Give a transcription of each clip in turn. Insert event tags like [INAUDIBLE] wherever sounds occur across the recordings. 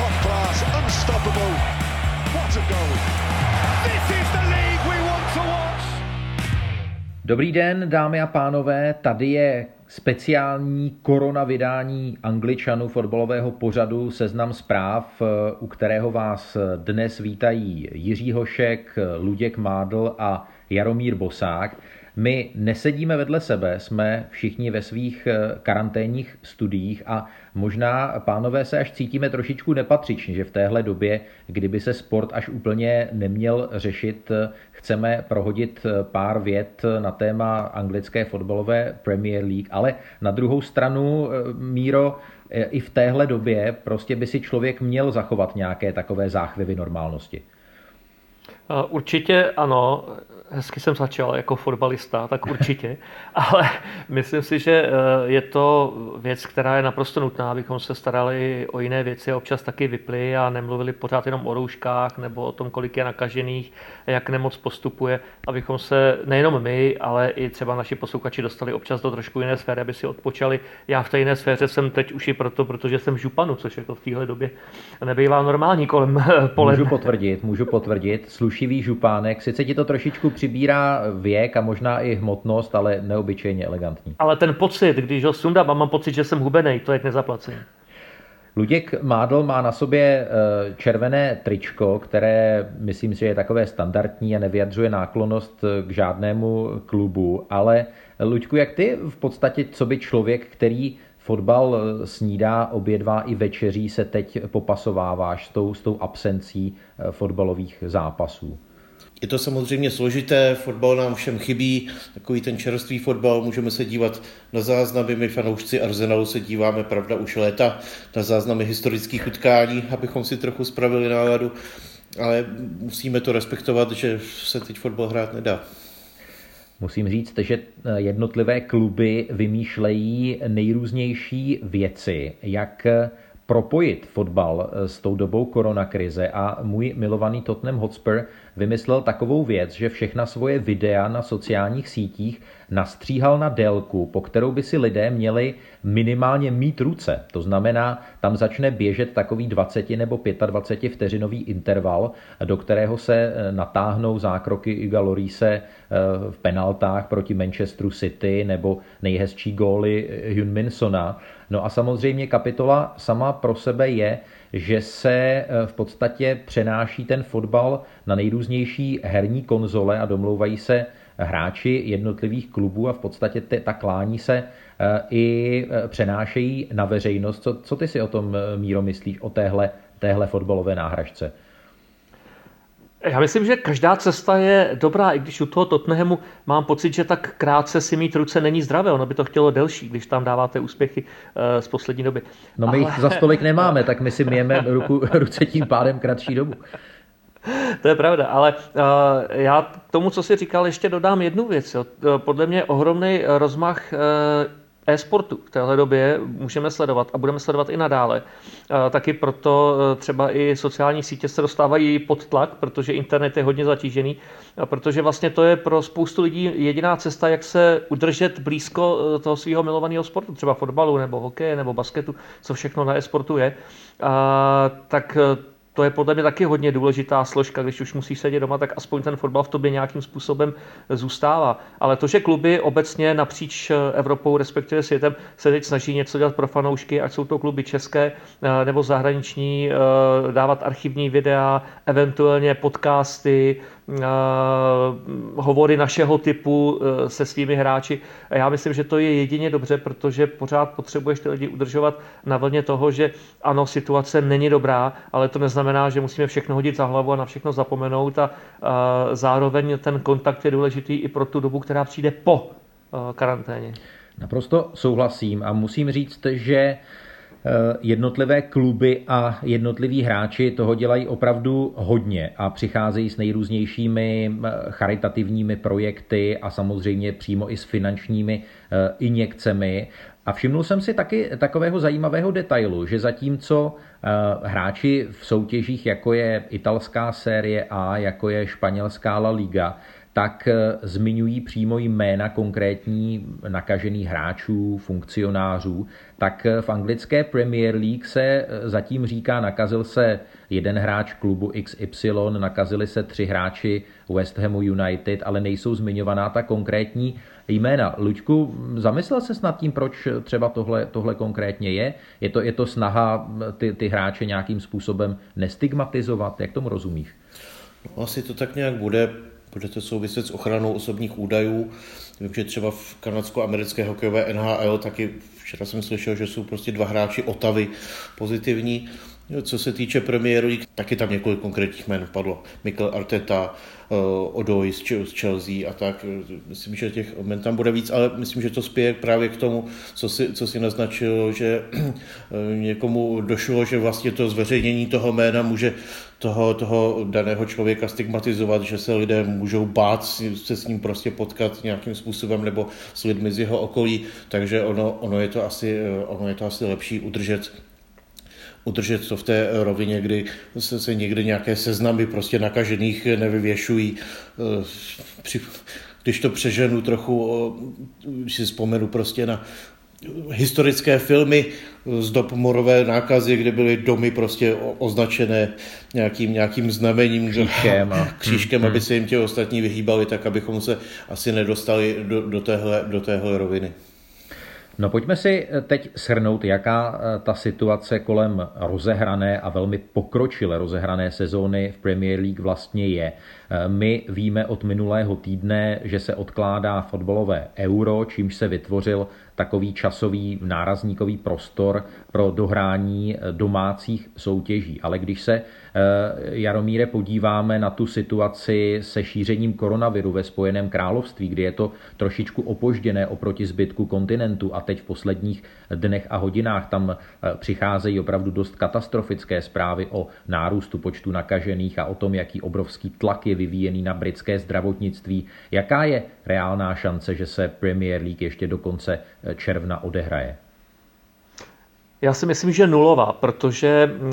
top class, unstoppable. What a goal! This is the league we want to watch. Dobrý den, dámy a pánové, tady je speciální korona vydání angličanů fotbalového pořadu Seznam zpráv, u kterého vás dnes vítají Jiří Hošek, Luděk Mádl a Jaromír Bosák. My nesedíme vedle sebe, jsme všichni ve svých karanténních studiích a možná, pánové, se až cítíme trošičku nepatřičně, že v téhle době, kdyby se sport až úplně neměl řešit, eh, chceme prohodit eh, pár vět na téma anglické fotbalové Premier League, ale na druhou stranu, Míro, i v téhle době prostě by si člověk měl zachovat nějaké takové záchvěvy normálnosti. Určitě ano hezky jsem začal jako fotbalista, tak určitě, [LAUGHS] ale myslím si, že eh, je to věc, která je naprosto nutná, abychom se starali o jiné věci a občas taky vypli a nemluvili pořád jenom o rouškách nebo o tom, kolik je nakažených, jak nemoc postupuje, abychom se nejenom my, ale i třeba naši posluchači dostali občas do trošku jiné sféry, aby si odpočali. Já v té jiné sféře jsem teď už i proto, protože jsem županu, což jako v téhle době nebývá normální kolem pole. Můžu potvrdit, můžu potvrdit, slušivý župánek, sice ti to trošičku přibírá věk a možná i hmotnost, ale neobyčejně elegantní. Ale ten pocit, když ho sundám a mám pocit, že jsem hubený, to je nezaplacení. Luděk Mádl má na sobě eh, červené tričko, které myslím si, že je takové standardní a nevyjadřuje náklonost k žádnému klubu, ale Luďku, jak ty v podstatě, co by člověk, který fotbal eh, snídá, obědvá i večeří, se teď popasováváš s tou, s tou absencí eh, fotbalových zápasů? Je to samozřejmě složité, fotbal nám všem chybí, takový ten čerstvý fotbal, můžeme se dívat na záznamy, my fanoušci Arsenalu se díváme, pravda, už léta na záznamy historických utkání, abychom si trochu spravili náladu, ale musíme to respektovat, že se teď fotbal hrát nedá. Musím říct, že jednotlivé kluby vymýšlejí nejrůznější věci, jak propojit fotbal s tou dobou koronakrize. A můj milovaný Tottenham Hotspur vymyslel takovou věc, že všechna svoje videa na sociálních sítích nastříhal na délku, po kterou by si lidé měli minimálně mít ruce. To znamená, tam začne běžet takový 20 nebo 25 vteřinový interval, do kterého se eh, natáhnou zákroky Iga Lorise eh, v penaltách proti Manchesteru City nebo nejhezčí góly Hyun Minsona. No a samozřejmě kapitola sama pro sebe je, že se eh, v podstatě přenáší ten fotbal na nejrůznější herní konzole a domlouvají se hráči jednotlivých klubů a v podstatě ta klání se eh, i eh, přenášejí na veřejnost. Co, co ty si o tom, Míro, myslíš o téhle, téhle fotbalové náhražce? Já myslím, že každá cesta je dobrá, i když u toho Tottenhamu mám pocit, že tak krátce si mít ruce není zdravé, ono by to chtělo delší, když tam dáváte úspěchy z poslední doby. No my Ale... jich za stolik nemáme, tak my si mějeme ruku, [LAUGHS] ruce tím pádem kratší dobu. To je pravda, ale uh, já k tomu, co si říkal, ještě dodám jednu věc. Jo. Podle mě ohromný rozmach uh, e-sportu v téhle době můžeme sledovat a budeme sledovat i nadále. Taky proto třeba i sociální sítě se dostávají pod tlak, protože internet je hodně zatížený, protože vlastně to je pro spoustu lidí jediná cesta, jak se udržet blízko toho svého milovaného sportu, třeba fotbalu nebo hokeje nebo basketu, co všechno na e-sportu je. A, tak to je podle mě taky hodně důležitá složka, když už musíš sedět doma, tak aspoň ten fotbal v tobě nějakým způsobem zůstává. Ale to, že kluby obecně napříč Evropou, respektive světem, se teď snaží něco dělat pro fanoušky, ať jsou to kluby české eh, nebo zahraniční, eh, dávat archivní videa, eventuálně podcasty, Eh, hovory našeho typu eh, se svými hráči. A já myslím, že to je jedině dobře, protože pořád potřebuješ ty lidi udržovat na vlně toho, že ano, situace není dobrá, ale to neznamená, že musíme všechno hodit za hlavu a na všechno zapomenout a, a zároveň ten kontakt je důležitý i pro tu dobu, která přijde po eh, karanténě. Naprosto souhlasím a musím říct, že Eh, jednotlivé kluby a jednotliví hráči toho dělají opravdu hodně a přicházejí s nejrůznějšími eh, charitativními projekty a samozřejmě přímo i s finančními eh, injekcemi. A všimnul jsem si taky takového zajímavého detailu, že zatímco hráči v soutěžích, jako je italská série A, jako je španělská La Liga, tak eh, zmiňují přímo jména konkrétní nakažených hráčů, funkcionářů, tak v anglické Premier League se zatím říká, nakazil se jeden hráč klubu XY, nakazili se tři hráči West Hamu United, ale nejsou zmiňovaná ta konkrétní jména. Luďku, zamyslel se nad tím, proč třeba tohle, tohle konkrétně je? Je to, je to snaha ty, ty hráče nějakým způsobem nestigmatizovat? Jak tomu rozumíš? No, asi to tak nějak bude. Bude to souviset s ochranou osobních údajů. Vím, že třeba v kanadsko-americké hokejové NHL taky včera jsem slyšel, že jsou prostě dva hráči Otavy pozitivní. Co se týče premiéru, taky tam několik konkrétních jmen padlo. Mikel Arteta, eh, Odoj z Chelsea a tak. Myslím, že těch jmen tam bude víc, ale myslím, že to spěje právě k tomu, co si, co si naznačil, že eh, někomu došlo, že vlastně to zveřejnění toho jména může toho, toho daného člověka stigmatizovat, že se lidé můžou bát se s ním prostě potkat nějakým způsobem nebo s lidmi z jeho okolí, takže ono, ono, je, to asi, eh, ono je to asi lepší udržet udržet to v té rovině, kdy se, se někdy nějaké seznamy prostě nakažených nevyvěšují. Eh, když to přeženu trochu, když si vzpomenu prostě na historické filmy z dob morové nákazy, kde byly domy prostě označené nějakým, nějakým znamením, křížkem, a... [LAUGHS] křížkem hmm, aby se jim ti ostatní vyhýbali, tak abychom se asi nedostali do, do, téhle, do téhle roviny. No pojďme si eh, teď shrnout, jaká eh, ta situace kolem rozehrané a velmi pokročile rozehrané sezóny v Premier League vlastně je. Eh, my víme od minulého týdne, že se odkládá fotbalové euro, čímž se vytvořil takový časový nárazníkový prostor pro dohrání domácích soutěží. Ale když se, Jaromíre, podíváme na tu situaci se šířením koronaviru ve Spojeném království, kdy je to trošičku opožděné oproti zbytku kontinentu a teď v posledních dnech a hodinách tam eh, přicházejí opravdu dost katastrofické zprávy o nárůstu počtu nakažených a o tom, jaký obrovský tlak je vyvíjený na britské zdravotnictví. Jaká je reálná šance, že se Premier League ještě do konce eh, června odehraje? Já si myslím, že nulová, protože uh,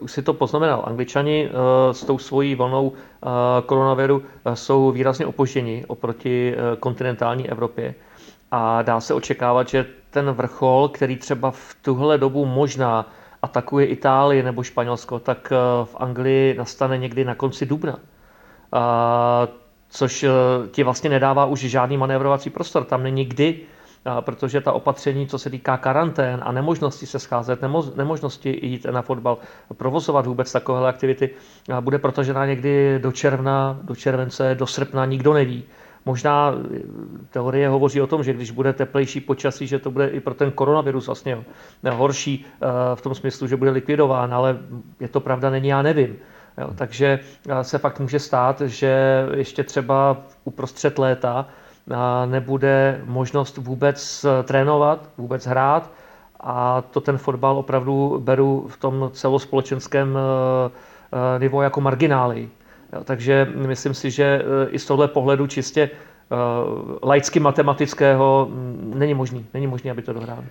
už si to poznamenal. Angličani uh, s tou svojí vlnou uh, koronaviru uh, jsou výrazně opožděni oproti uh, kontinentální Evropě. A dá se očekávat, že ten vrchol, který třeba v tuhle dobu možná atakuje Itálii nebo Španělsko, tak v Anglii nastane někdy na konci dubna. Uh, což uh, ti vlastně nedává už žádný manévrovací prostor. Tam není kdy protože ta opatření, co se týká karantén a nemožnosti se scházet, nemožnosti jít na fotbal, provozovat vůbec takovéhle aktivity, bude protažena někdy do června, do července, do srpna, nikdo neví. Možná teorie hovoří o tom, že když bude teplejší počasí, že to bude i pro ten koronavirus vlastně horší v tom smyslu, že bude likvidován, ale je to pravda, není, já nevím. Jo, takže e, se fakt může stát, že ještě třeba uprostřed léta nebude možnost vůbec eh, trénovat, vůbec hrát a to ten fotbal opravdu beru v tom celospolečenském eh, eh, nivu jako marginály. Takže myslím si, že i z tohle pohledu čistě laicky matematického mm, není možný, není možný, aby to dohrál.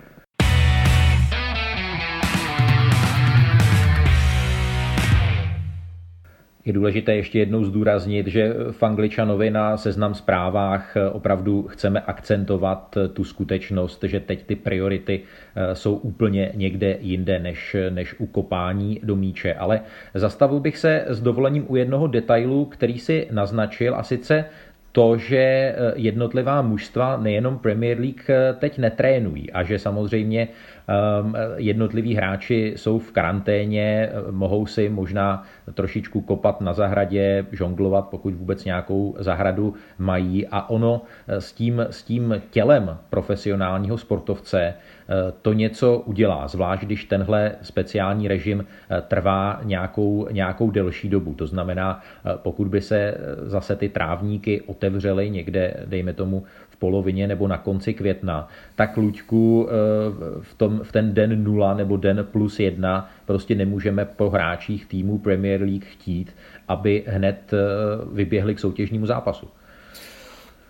Je důležité ještě jednou zdůraznit, že v Angličanovi na seznam zprávách opravdu chceme akcentovat tu skutečnost, že teď ty priority eh, jsou úplně někde jinde než, než u kopání do míče. Ale zastavil bych se s dovolením u jednoho detailu, který si naznačil, a sice to, že eh, jednotlivá mužstva nejenom Premier League eh, teď netrénují a že samozřejmě jednotliví hráči jsou v karanténě, eh, mohou si možná trošičku kopat na zahradě, žonglovat, pokud vůbec nějakou zahradu mají a ono s tím, s tím tělem profesionálního sportovce to něco udělá, zvlášť když tenhle speciální režim trvá nějakou, nějakou delší dobu. To znamená, pokud by se zase ty trávníky otevřely, někde, dejme tomu, v polovině nebo na konci května, tak Luďku eh, v, tom, v ten den nula nebo den plus jedna prostě nemůžeme po hráčích týmu Premier League chtít, aby hned eh, vyběhli k soutěžnímu zápasu.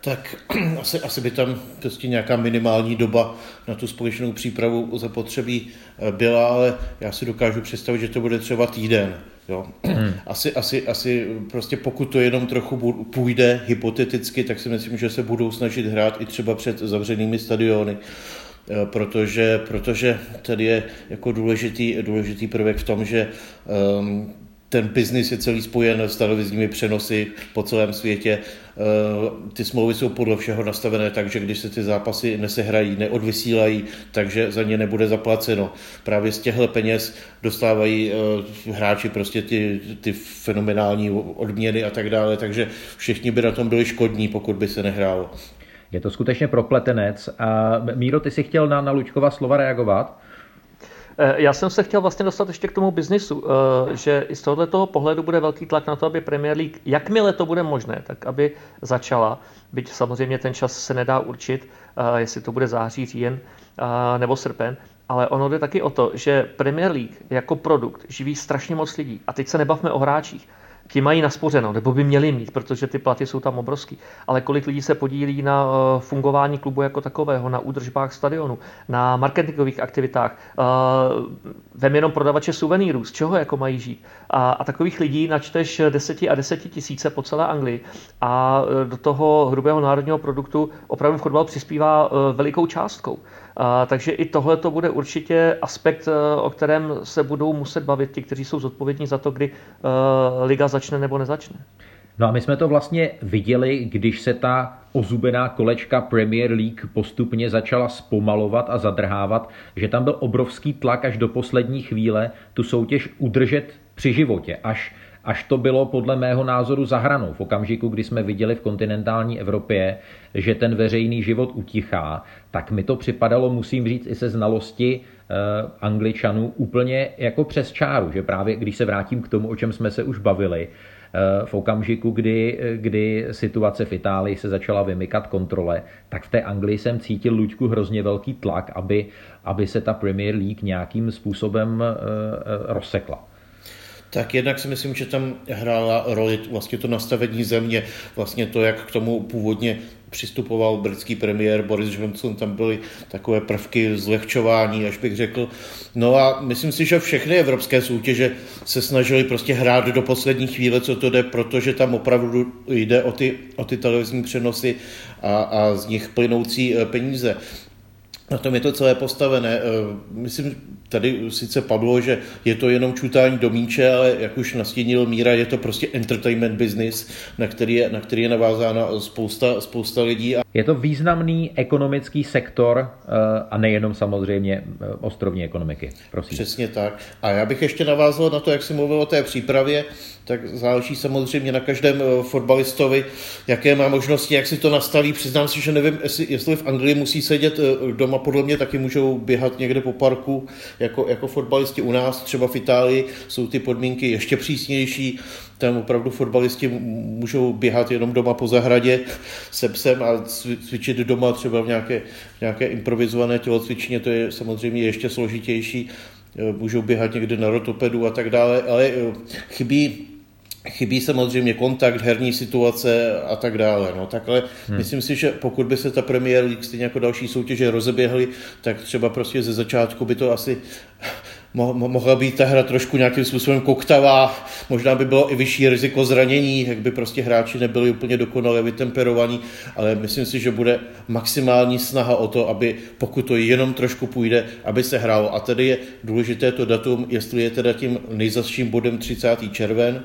Tak [CLEARS THROAT] asi, asi by tam prostě nějaká minimální doba na tu společnou přípravu zapotřebí eh, byla, ale já si dokážu představit, že to bude třeba týden Jo. Hmm. [CLEARS THROAT] Asi, asi, asi prostě pokud to jenom trochu půjde hypoteticky, tak si myslím, že se budou snažit hrát i třeba před zavřenými stadiony protože, protože tady je jako důležitý, důležitý prvek v tom, že um, ten biznis je celý spojen s televizními přenosy po celém světě. Eh, ty smlouvy jsou podle všeho nastavené tak, že když se ty zápasy nesehrají, neodvysílají, takže za ně nebude zaplaceno. Právě z těchto peněz dostávají eh, hráči prostě ty, ty fenomenální odměny a tak dále, takže všichni by na tom byli škodní, pokud by se nehrálo. Je to skutečně propletenec. A Míro, ty si chtěl na, na Lučkova slova reagovat? Eh, já jsem se chtěl vlastně dostat ještě k tomu biznisu, eh, že i z tohoto pohledu bude velký tlak na to, aby Premier League, jakmile to bude možné, tak aby začala, byť samozřejmě ten čas se nedá určit, eh, jestli to bude září, říjen nebo srpen, ale ono jde taky o to, že Premier League jako produkt živí strašně moc lidí. A teď se nebavme o hráčích ti mají naspořeno, nebo by měli mít, protože ty platy jsou tam obrovský. Ale kolik lidí se podílí na eh, fungování klubu jako takového, na údržbách stadionu, na marketingových aktivitách, eh, vem jenom prodavače suvenýrů, z čeho jako mají žít. A, a takových lidí načteš deseti a deseti tisíce po celé Anglii a eh, do toho hrubého národního produktu opravdu fotbal přispívá velikou částkou. A, takže i tohle to bude určitě aspekt, o kterém se budou muset bavit ti, kteří jsou zodpovědní za to, kdy uh, liga začne nebo nezačne. No a my jsme to vlastně viděli, když se ta ozubená kolečka Premier League postupně začala zpomalovat a zadrhávat, že tam byl obrovský tlak až do poslední chvíle tu soutěž udržet při životě, až až to bylo podle mého názoru zahranou v okamžiku, kdy jsme viděli v kontinentální Evropě, že ten veřejný život utichá, tak mi to připadalo, musím říct, i se znalosti eh, angličanů úplně jako přes čáru, že právě když se vrátím k tomu, o čem jsme se už bavili, eh, v okamžiku, kdy, kdy situace v Itálii se začala vymykat kontrole, tak v té Anglii jsem cítil Luďku hrozně velký tlak, aby, aby se ta Premier League nějakým způsobem eh, rozsekla tak jednak si myslím, že tam hrála roli vlastně to nastavení země, vlastně to, jak k tomu původně přistupoval britský premiér Boris Johnson, tam byly takové prvky zlehčování, až bych řekl. No a myslím si, že všechny evropské soutěže se snažili prostě hrát do poslední chvíle, co to jde, protože tam opravdu jde o ty, o ty televizní přenosy a, a z nich plynoucí eh, peníze. Na tom je to celé postavené. Eh, myslím, tady sice padlo, že je to jenom čutání do míče, ale jak už nastínil Míra, je to prostě entertainment business, na který je, na který je navázána spousta, spousta lidí. Je to významný ekonomický sektor eh, a nejenom samozřejmě eh, ostrovní ekonomiky. Prosím. Přesně tak. A já bych ještě navázal na to, jak jsi mluvil o té přípravě, tak záleží samozřejmě na každém fotbalistovi, jaké má možnosti, jak si to nastaví. Přiznám si, že nevím, jestli, jestli v Anglii musí sedět doma, podle mě taky můžou běhat někde po parku, jako, jako fotbalisti u nás, třeba v Itálii, jsou ty podmínky ještě přísnější, tam opravdu fotbalisti můžou běhat jenom doma po zahradě se psem a cvičit doma třeba v nějaké, v nějaké improvizované tělocvičně, to je samozřejmě ještě složitější, můžou běhat někde na rotopedu a tak dále, ale eh, chybí Chybí samozřejmě kontakt, herní situace a tak dále. No, takhle hmm. myslím si, že pokud by se ta Premier League stejně jako další soutěže rozeběhly, tak třeba prostě ze začátku by to asi mohla být ta hra trošku nějakým způsobem koktavá, možná by bylo i vyšší riziko zranění, jak by prostě hráči nebyli úplně dokonale vytemperovaní, ale myslím si, že bude maximální snaha o to, aby pokud to jenom trošku půjde, aby se hrálo. A tedy je důležité to datum, jestli je teda tím nejzasším bodem 30. červen,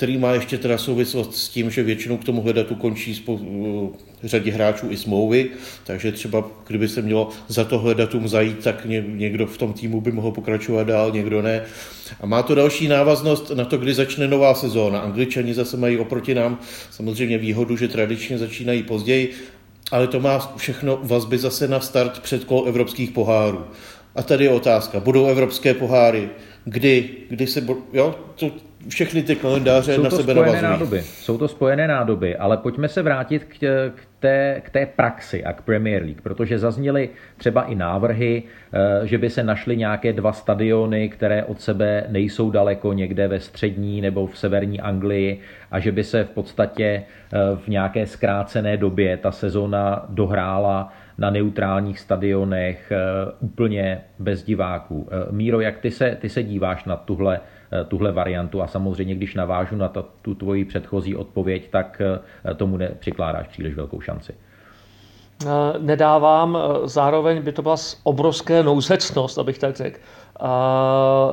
který má ještě teda souvislost s tím, že většinou k tomu hledatu končí spou- uh, řadě hráčů i smlouvy, takže třeba kdyby se mělo za to hledatum zajít, tak někdo v tom týmu by mohl pokračovat dál, někdo ne. A má to další návaznost na to, kdy začne nová sezóna. Angličani zase mají oproti nám samozřejmě výhodu, že tradičně začínají později, ale to má všechno vazby zase na start předkol evropských pohárů. A tady je otázka, budou evropské poháry, kdy, kdy se, jo, to, všechny ty kalendáře Jsou na sebe navazují. Nádoby. Jsou to spojené nádoby, ale pojďme se vrátit k, k, té, k té praxi a k Premier League, protože zazněly třeba i návrhy, eh, že by se našly nějaké dva stadiony, které od sebe nejsou daleko někde ve střední nebo v severní Anglii a že by se v podstatě eh, v nějaké zkrácené době ta sezona dohrála na neutrálních stadionech eh, úplně bez diváků. Míro, jak ty se, ty se díváš na tuhle tuhle variantu a samozřejmě, když navážu na ta, tu tvoji předchozí odpověď, tak tomu nepřikládáš příliš velkou šanci nedávám, zároveň by to byla obrovské nouzecnost, abych tak řekl.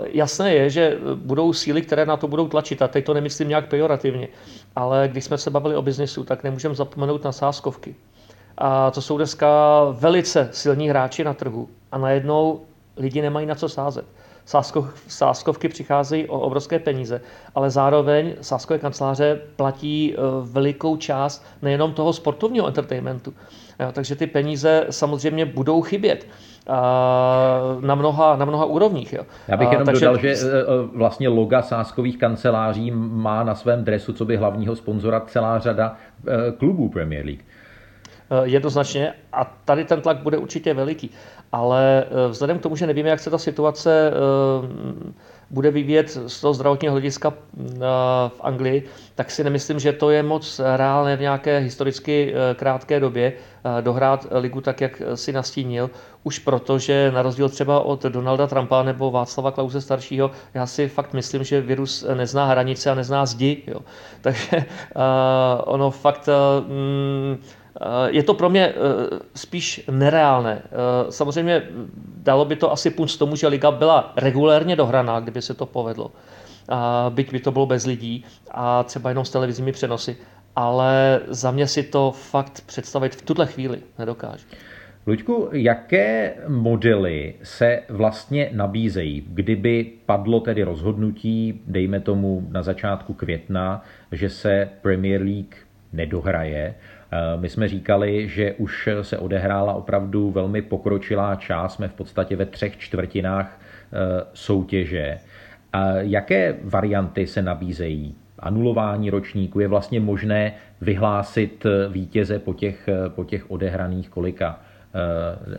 Jasné je, že budou síly, které na to budou tlačit a teď to nemyslím nějak pejorativně, ale když jsme se bavili o biznisu, tak nemůžeme zapomenout na sáskovky. A to jsou dneska velice silní hráči na trhu a najednou lidi nemají na co sázet. Sáskov, sáskovky přicházejí o obrovské peníze, ale zároveň sáskové kanceláře platí e, velikou část nejenom toho sportovního entertainmentu. Jo, takže ty peníze samozřejmě budou chybět na mnoha, na mnoha úrovních. Jo. Já bych jenom takže... dodal, že e, e, vlastně loga sáskových kanceláří má na svém dresu, co by hlavního sponzora, celá řada klubů Premier League. Jednoznačně a tady ten tlak bude určitě veliký ale eh, vzhledem k tomu, že nevíme, jak se ta situace eh, bude vyvíjet z toho zdravotního hlediska eh, v Anglii, tak si nemyslím, že to je moc reálné v nějaké historicky krátké době dohrát ligu tak, jak si nastínil. Už proto, že na rozdíl třeba od Donalda Trumpa nebo Václava Klause staršího, já si fakt myslím, že virus nezná hranice a nezná zdi. Jo. Takže ono fakt mm, Eh, je to pro mě eh, spíš nereálné. Eh, samozřejmě dalo by to asi punc tomu, že liga byla regulérně dohraná, kdyby se to povedlo. Byť by to bylo bez lidí a třeba jenom s televizními přenosy. Ale za mě si to fakt představit v tuhle chvíli nedokážu. Luďku, jaké modely se vlastně nabízejí, kdyby padlo tedy rozhodnutí, dejme tomu na začátku května, že se Premier League nedohraje Eh, my jsme říkali, že už se odehrála opravdu velmi pokročilá část, jsme v podstatě ve třech čtvrtinách eh, soutěže. A jaké varianty se nabízejí? Anulování ročníku je vlastně možné vyhlásit vítěze po těch, po těch odehraných kolika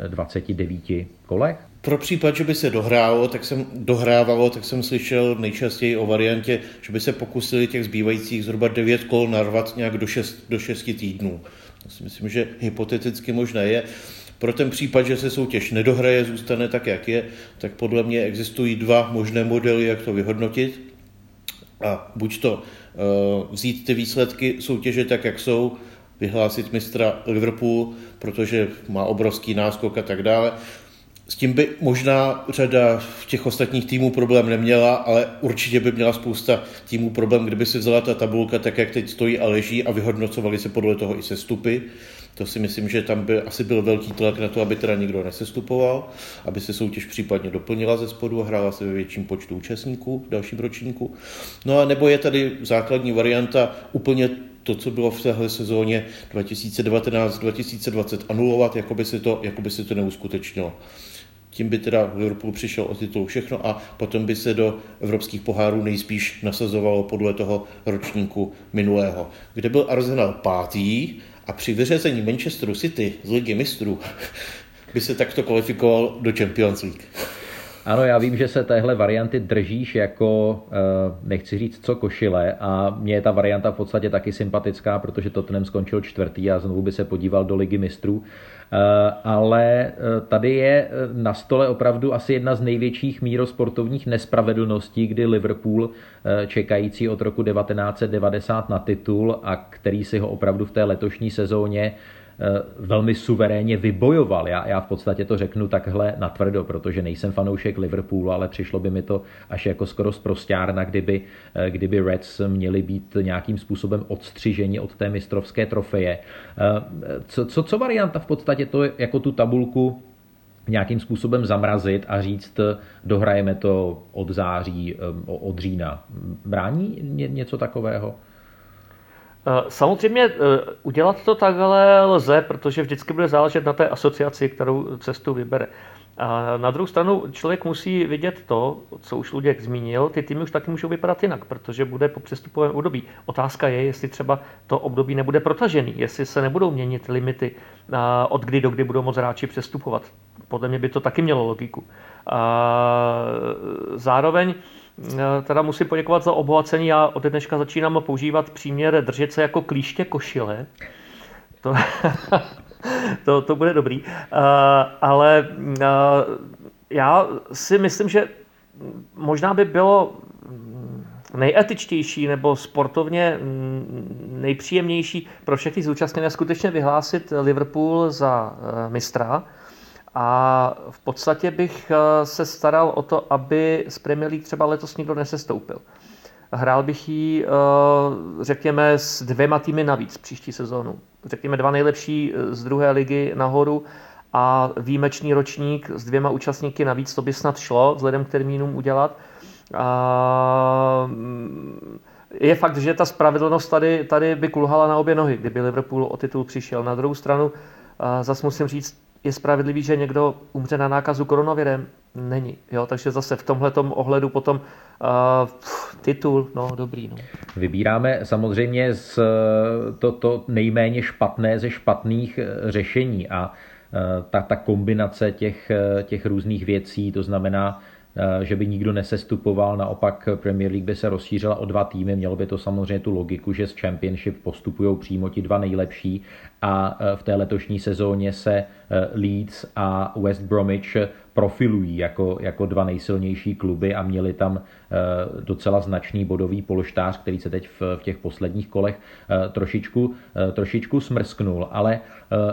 29 eh, kolech? Pro případ, že by se dohrálo, tak jsem dohrávalo, tak jsem slyšel nejčastěji o variantě, že by se pokusili těch zbývajících zhruba 9 kol narvat nějak do 6, do 6 týdnů. To si myslím, že hypoteticky možné je. Pro ten případ, že se soutěž nedohraje, zůstane tak, jak je, tak podle mě existují dva možné modely, jak to vyhodnotit. A buď to uh, vzít ty výsledky soutěže tak, jak jsou, vyhlásit mistra Liverpool, protože má obrovský náskok a tak dále, s tím by možná řada těch ostatních týmů problém neměla, ale určitě by měla spousta týmů problém, kdyby si vzala ta tabulka tak, jak teď stojí a leží a vyhodnocovali se podle toho i sestupy. To si myslím, že tam by asi byl velký tlak na to, aby teda nikdo nesestupoval, aby se soutěž případně doplnila ze spodu a hrála se ve větším počtu účastníků v dalším ročníku. No a nebo je tady základní varianta úplně to, co bylo v téhle sezóně 2019-2020 anulovat, jako by se to, jako by se to neuskutečnilo. Tím by teda Liverpool přišel o titul všechno a potom by se do evropských pohárů nejspíš nasazovalo podle toho ročníku minulého, kde byl Arsenal pátý a při vyřazení Manchesteru City z ligy mistrů [LAUGHS] by se takto kvalifikoval do Champions League. Ano, já vím, že se téhle varianty držíš jako, eh, nechci říct co košile a mně je ta varianta v podstatě taky sympatická, protože Tottenham skončil čtvrtý a znovu by se podíval do ligy mistrů. Eh, ale eh, tady je na stole opravdu asi jedna z největších mírosportovních nespravedlností, kdy Liverpool, čekající od roku 1990 na titul a který si ho opravdu v té letošní sezóně Eh, velmi suverénně vybojoval. Já, já v podstatě to řeknu takhle natvrdo, protože nejsem fanoušek Liverpoolu, ale přišlo by mi to až jako skoro zprostárna, kdyby, eh, kdyby Reds měli být nějakým způsobem odstřiženi od té mistrovské trofeje. Eh, co, co, co varianta v podstatě to jako tu tabulku nějakým způsobem zamrazit a říct, dohrajeme to od září, od října. Brání něco takového? Eh, samozřejmě eh, udělat to takhle lze, protože vždycky bude záležet na té asociaci, kterou cestu vybere. A na druhou stranu člověk musí vidět to, co už Luděk zmínil, ty týmy už taky můžou vypadat jinak, protože bude po přestupovém období. Otázka je, jestli třeba to období nebude protažený, jestli se nebudou měnit limity, od kdy do kdy budou moc hráči přestupovat. Podle mě by to taky mělo logiku. A zároveň teda musím poděkovat za obohacení. Já od dneška začínám používat příměr držet se jako klíště košile. To, [LAUGHS] to, to bude dobrý. Uh, ale uh, já si myslím, že možná by bylo nejetičtější nebo sportovně mm, nejpříjemnější pro všechny zúčastněné skutečně vyhlásit Liverpool za eh, mistra. A v podstatě bych eh, se staral o to, aby z Premier League třeba letos nikdo nesestoupil. Hrál bych ji, eh, řekněme, s dvěma týmy navíc příští sezónu. Řekněme dva nejlepší z druhé ligy nahoru a výjimečný ročník s dvěma účastníky navíc, to by snad šlo vzhledem k termínům udělat. A mm, je fakt, že ta spravedlnost tady, tady by kulhala na obě nohy, kdyby Liverpool o titul přišel. Na druhou stranu, zase musím říct, je spravedlivý, že někdo umře na nákazu koronavirem? Není. Jo? Takže zase v tomhle ohledu potom uh, titul, no dobrý. No. Vybíráme samozřejmě z to, to nejméně špatné ze špatných e, řešení a e, ta, ta kombinace těch, e, těch různých věcí, to znamená že by nikdo nesestupoval, naopak Premier League by se rozšířila o dva týmy, mělo by to samozřejmě tu logiku, že z Championship postupují přímo ti dva nejlepší a eh, v té letošní sezóně se eh, Leeds a West Bromwich profilují jako, jako dva nejsilnější kluby a měli tam docela značný bodový polštář, který se teď v, v těch posledních kolech trošičku, trošičku smrsknul. Ale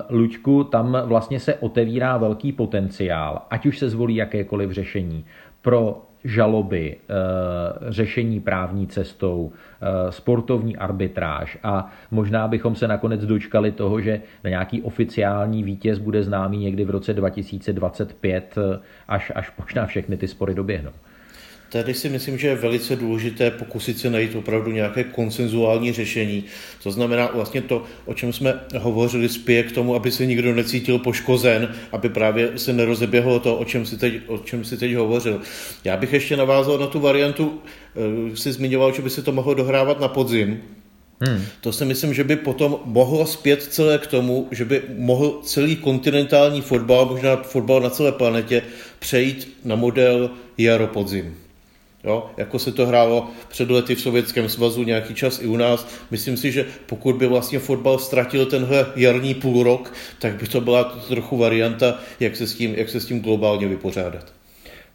Luďku, tam vlastně se otevírá velký potenciál, ať už se zvolí jakékoliv řešení pro žaloby, eh, řešení právní cestou, eh, sportovní arbitráž a možná bychom se nakonec dočkali toho, že nějaký oficiální vítěz bude známý někdy v roce 2025, eh, až, až možná všechny ty spory doběhnou. Tady si myslím, že je velice důležité pokusit se najít opravdu nějaké konsenzuální řešení. To znamená vlastně to, o čem jsme hovořili, spěje k tomu, aby se nikdo necítil poškozen, aby právě se nerozeběhlo to, o čem si teď, o čem si teď hovořil. Já bych ještě navázal na tu variantu, eh, si zmiňoval, že by se to mohlo dohrávat na podzim, Hmm. To si myslím, že by potom mohlo zpět celé k tomu, že by mohl celý kontinentální fotbal, možná fotbal na celé planetě, přejít na model jaro-podzim. Jo, jako se to hrálo před lety v Sovětském svazu, nějaký čas i u nás. Myslím si, že pokud by vlastně fotbal ztratil tenhle jarní půl rok, tak by to byla trochu varianta, jak se s tím, jak se s tím globálně vypořádat.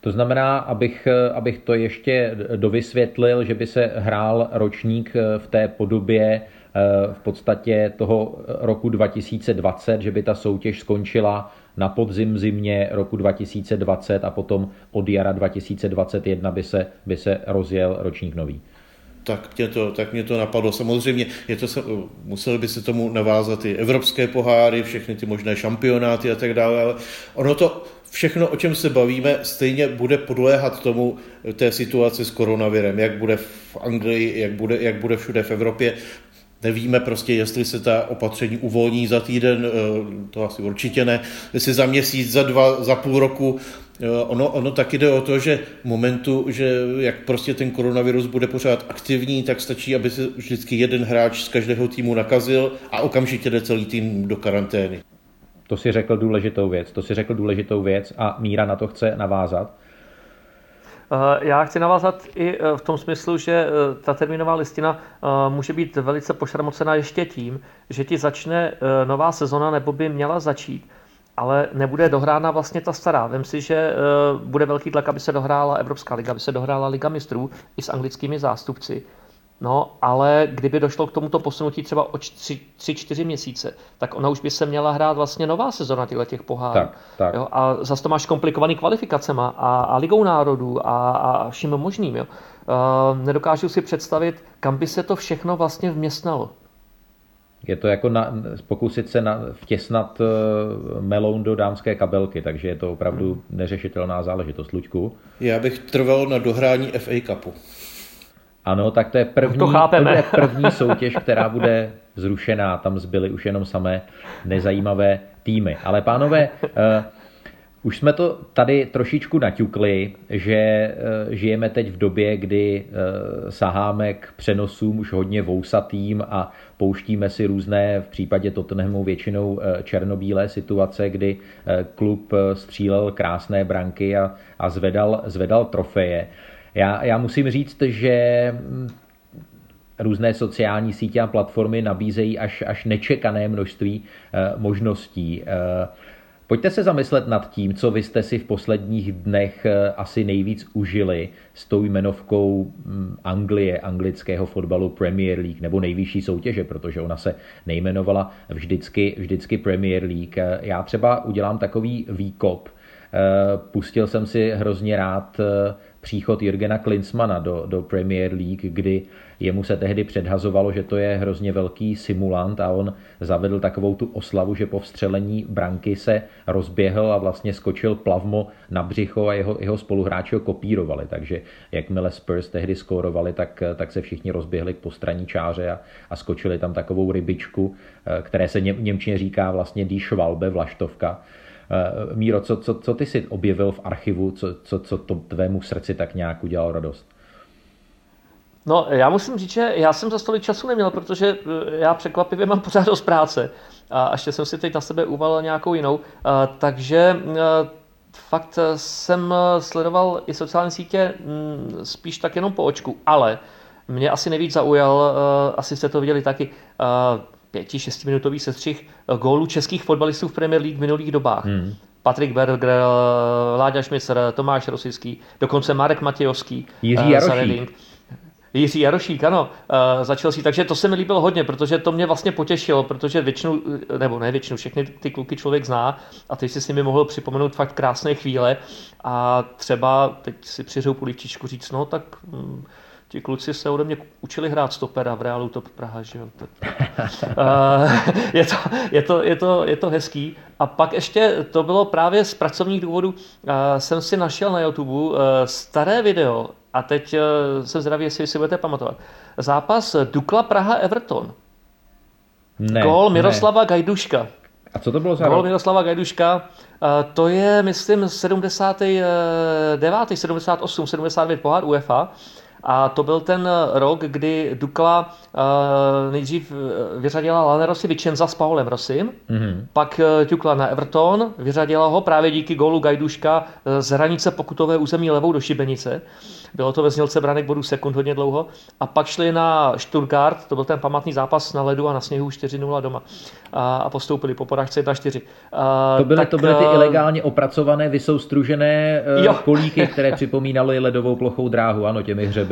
To znamená, abych, abych to ještě dovysvětlil, že by se hrál ročník v té podobě eh, v podstatě toho roku 2020, že by ta soutěž skončila na podzim zimě roku 2020 a potom od jara 2021 by se, by se rozjel ročník nový. Tak mě, to, tak mě to napadlo. Samozřejmě je to, museli by se tomu navázat i evropské poháry, všechny ty možné šampionáty a tak dále, ale ono to všechno, o čem se bavíme, stejně bude podléhat tomu té situaci s koronavirem, jak bude v Anglii, jak bude, jak bude všude v Evropě. Nevíme prostě, jestli se ta opatření uvolní za týden, eh, to asi určitě ne, jestli za měsíc, za dva, za půl roku. Eh, ono, ono taky jde o to, že momentu, že jak prostě ten koronavirus bude pořád aktivní, tak stačí, aby se vždycky jeden hráč z každého týmu nakazil a okamžitě jde celý tým do karantény. To si řekl důležitou věc, to si řekl důležitou věc a Míra na to chce navázat. Eh, já chci navázat i eh, v tom smyslu, že eh, ta termínová listina může být velice pošramocená ještě tím, že ti začne nová sezona nebo by měla začít, ale nebude dohrána vlastně ta stará. Vem si, že bude velký tlak, aby se dohrála Evropská liga, aby se dohrála Liga mistrů i s anglickými zástupci. No, ale kdyby došlo k tomuto posunutí třeba o 3-4 měsíce, tak ona už by se měla hrát vlastně nová sezona těchto těch pohárů. Tak, tak. Jo? A zase to máš komplikovaný kvalifikacema a, a ligou národů a, a vším možným. Jo? Uh, nedokážu si představit, kam by se to všechno vlastně vměstnalo. Je to jako na, pokusit se na, vtěsnat uh, meloun do dámské kabelky, takže je to opravdu hmm. neřešitelná záležitost. Luďku? Já bych trval na dohrání FA Cupu. Ano, tak to je první, to, chápeme. to je první soutěž, která bude zrušená. Tam zbyly už jenom samé nezajímavé týmy. Ale pánové, uh, už jsme to tady trošičku naťukli, že uh, žijeme teď v době, kdy uh, saháme k přenosům už hodně vousatým a pouštíme si různé, v případě Tottenhamu většinou černobílé situace, kdy klub střílel krásné branky a, a zvedal, zvedal trofeje. Já, já musím říct, že mm, různé sociální sítě a platformy nabízejí až, až nečekané množství uh, možností. Uh, Pojďte se zamyslet nad tím, co vy jste si v posledních dnech eh, asi nejvíc užili s tou jmenovkou mm, Anglie, anglického fotbalu Premier League, nebo nejvyšší soutěže, protože ona se nejmenovala vždycky, vždycky Premier League. Eh, já třeba udělám takový výkop. Eh, pustil jsem si hrozně rád příchod Jurgena Klinsmana do, do Premier League, kdy jemu se tehdy předhazovalo, že to je hrozně velký simulant a on zavedl takovou tu oslavu, že po vstřelení branky se rozběhl a vlastně skočil plavmo na břicho a jeho, jeho spoluhráči ho kopírovali. Takže jakmile Spurs tehdy skórovali, tak, tak se všichni rozběhli k postraní čáře a, a skočili tam takovou rybičku, eh, které se ně, Němčině říká vlastně Die Schwalbe, vlaštovka. Eh, Míro, co, co, co ty si objevil v archivu, co, co, co to tvému srdci tak nějak udělalo radost? No, já musím říct, že já jsem za tolik času neměl, protože eh, já překvapivě mám pořád dost práce a ještě jsem si teď na sebe uvalil nějakou jinou, takže fakt jsem sledoval i sociální sítě mm, spíš tak jenom po očku, ale mě asi nejvíc zaujal, asi jste to viděli taky, pěti, šestiminutový sestřih eh, gólů českých fotbalistů v Premier League v minulých dobách. Hmm. Patrik Berger, eh, Láďa Šmicer, Tomáš Rosický, dokonce Marek Matějovský, Jiří eh, Jarošík. Jiří Jarošík, ano, začal si, takže to se mi líbilo hodně, protože to mě vlastně potěšilo, protože většinu, nebo ne většinu, všechny ty kluky člověk zná a teď si s nimi mohl připomenout fakt krásné chvíle a třeba teď si přiřou polivčičku říct, no tak hm, ti kluci se ode mě učili hrát stopera v Realu Top Praha, že jo. [LAUGHS] je, to, je, to, je, to, je to hezký. A pak ještě to bylo právě z pracovních důvodů, jsem si našel na YouTube staré video a teď jsem zdravý, jestli si budete pamatovat. Zápas Dukla Praha Everton. Ne, Gól Miroslava ne. Gajduška. A co to bylo za Gól Miroslava Gajduška, to je, myslím, 79., 78, 79 pohár UEFA. A to byl ten rok, kdy Dukla uh, nejdřív eh, vyřadila Lanerosi Vicenza s Paulem Rosim, mm-hmm. pak ťukla na Everton, vyřadila ho právě díky gólu Gajduška z hranice pokutové území levou do Šibenice. Bylo to ve znělce branek bodů sekund hodně dlouho. A pak šli na Stuttgart, to byl ten pamatný zápas na ledu a na sněhu 4-0 doma. A, a postoupili po porážce 1-4. To byly, tak, to byly ty ilegálně opracované, vysoustružené jo. kolíky, které [LAUGHS] připomínaly ledovou plochou dráhu, ano, těmi hřeby.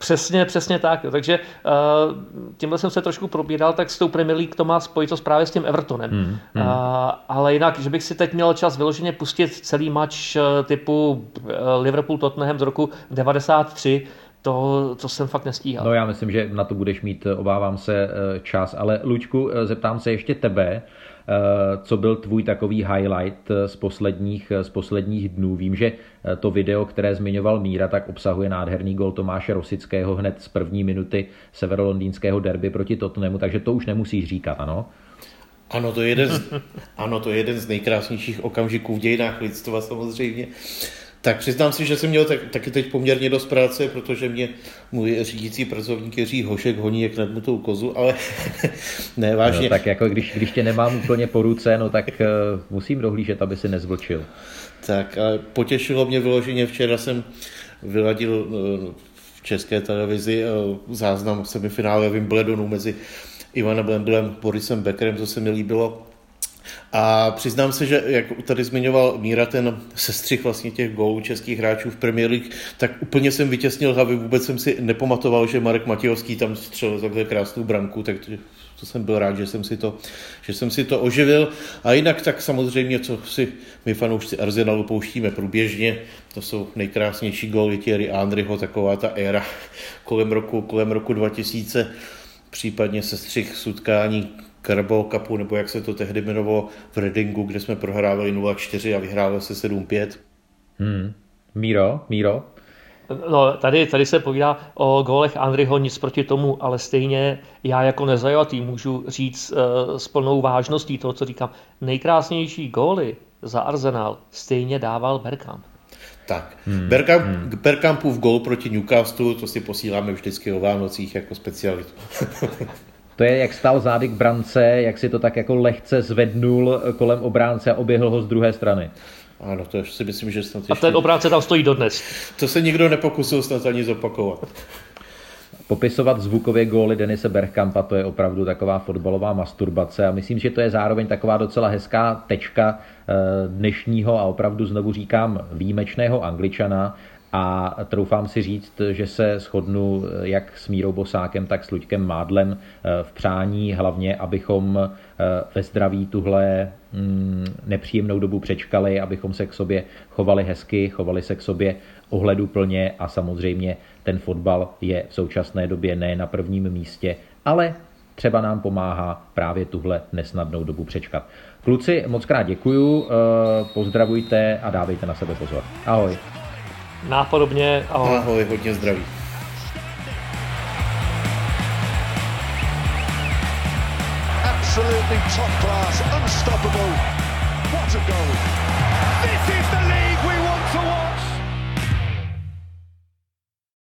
Přesně, přesně tak. Takže uh, tímhle jsem se trošku probíral, tak s tou Premier League to má spojitost právě s tím Evertonem. Hmm, hmm. Uh, ale jinak, že bych si teď měl čas vyloženě pustit celý match uh, typu Liverpool-Tottenham z roku 93, to, to jsem fakt nestíhal. No já myslím, že na to budeš mít, obávám se, čas. Ale Lučku, zeptám se ještě tebe. Eh, co byl tvůj takový highlight eh, z posledních, eh, z posledních dnů. Vím, že to video, které zmiňoval Míra, tak obsahuje nádherný gol Tomáše Rosického hned z první minuty severolondýnského derby proti Tottenhamu, takže to už nemusíš říkat, ano? Ano, to je jeden z, ano, to je jeden z nejkrásnějších okamžiků v dějinách lidstva samozřejmě. Tak přiznám si, že jsem měl tak, taky teď poměrně dost práce, protože mě můj řídící pracovník Jiří Hošek honí jak nadmutou kozu, ale [LAUGHS] ne, vážně. No, tak jako když, když tě nemám úplně po ruce, no tak uh, musím dohlížet, aby si nezvlčil. Tak a potěšilo mě vyloženě, včera jsem vyladil uh, v české televizi uh, záznam semifinále Wimbledonu mezi Ivanem Blendlem, Borisem Beckerem, to se mi líbilo a přiznám se, že jak tady zmiňoval Míra ten sestřih vlastně těch gólů českých hráčů v Premier League, tak úplně jsem vytěsnil hlavy, vůbec jsem si nepamatoval, že Marek Matějovský tam střelil takhle krásnou branku, tak to jsem byl rád, že jsem si to, že jsem si to oživil. A jinak tak samozřejmě, co si my fanoušci Arsenalu pouštíme průběžně, to jsou nejkrásnější góly Thierry Henryho, taková ta éra kolem roku, kolem roku 2000, případně sestřih z utkání Carabao Cupu, nebo jak se to tehdy jmenovalo v Readingu, kde jsme prohrávali 0-4 a vyhráli se 7-5. Hmm. Míro, Míro? No, tady, tady se povídá o gólech Andryho, nic proti tomu, ale stejně já jako nezajatý můžu říct uh, s plnou vážností toho, co říkám. Nejkrásnější góly za Arsenal stejně dával Bergkamp. Tak, hmm. Bergkamp, hmm. Bergkampův gól proti Newcastle, to si posíláme vždycky o Vánocích jako specialitu. [LAUGHS] To je, jak stál zády k brance, jak si to tak jako lehce zvednul kolem obránce a oběhl ho z druhé strany. Ano, to si myslím, že snad ještě... A ten obránce tam stojí dodnes. To se nikdo nepokusil snad ani zopakovat. Popisovat zvukově góly Denise Bergkampa, to je opravdu taková fotbalová masturbace a myslím, že to je zároveň taková docela hezká tečka eh, dnešního a opravdu znovu říkám výjimečného angličana, a troufám si říct, že se shodnu jak s Mírou Bosákem, tak s Luďkem Mádlem eh, v přání hlavně, abychom eh, ve zdraví tuhle mm, nepříjemnou dobu přečkali, abychom se k sobě chovali hezky, chovali se k sobě ohleduplně a samozřejmě ten fotbal je v současné době ne na prvním místě, ale třeba nám pomáhá právě tuhle nesnadnou dobu přečkat. Kluci, moc krát děkuju, eh, pozdravujte a dávejte na sebe pozor. Ahoj. Nápodobně, ahoj. Ahoj, hodně zdraví. Absolutely top class, unstoppable.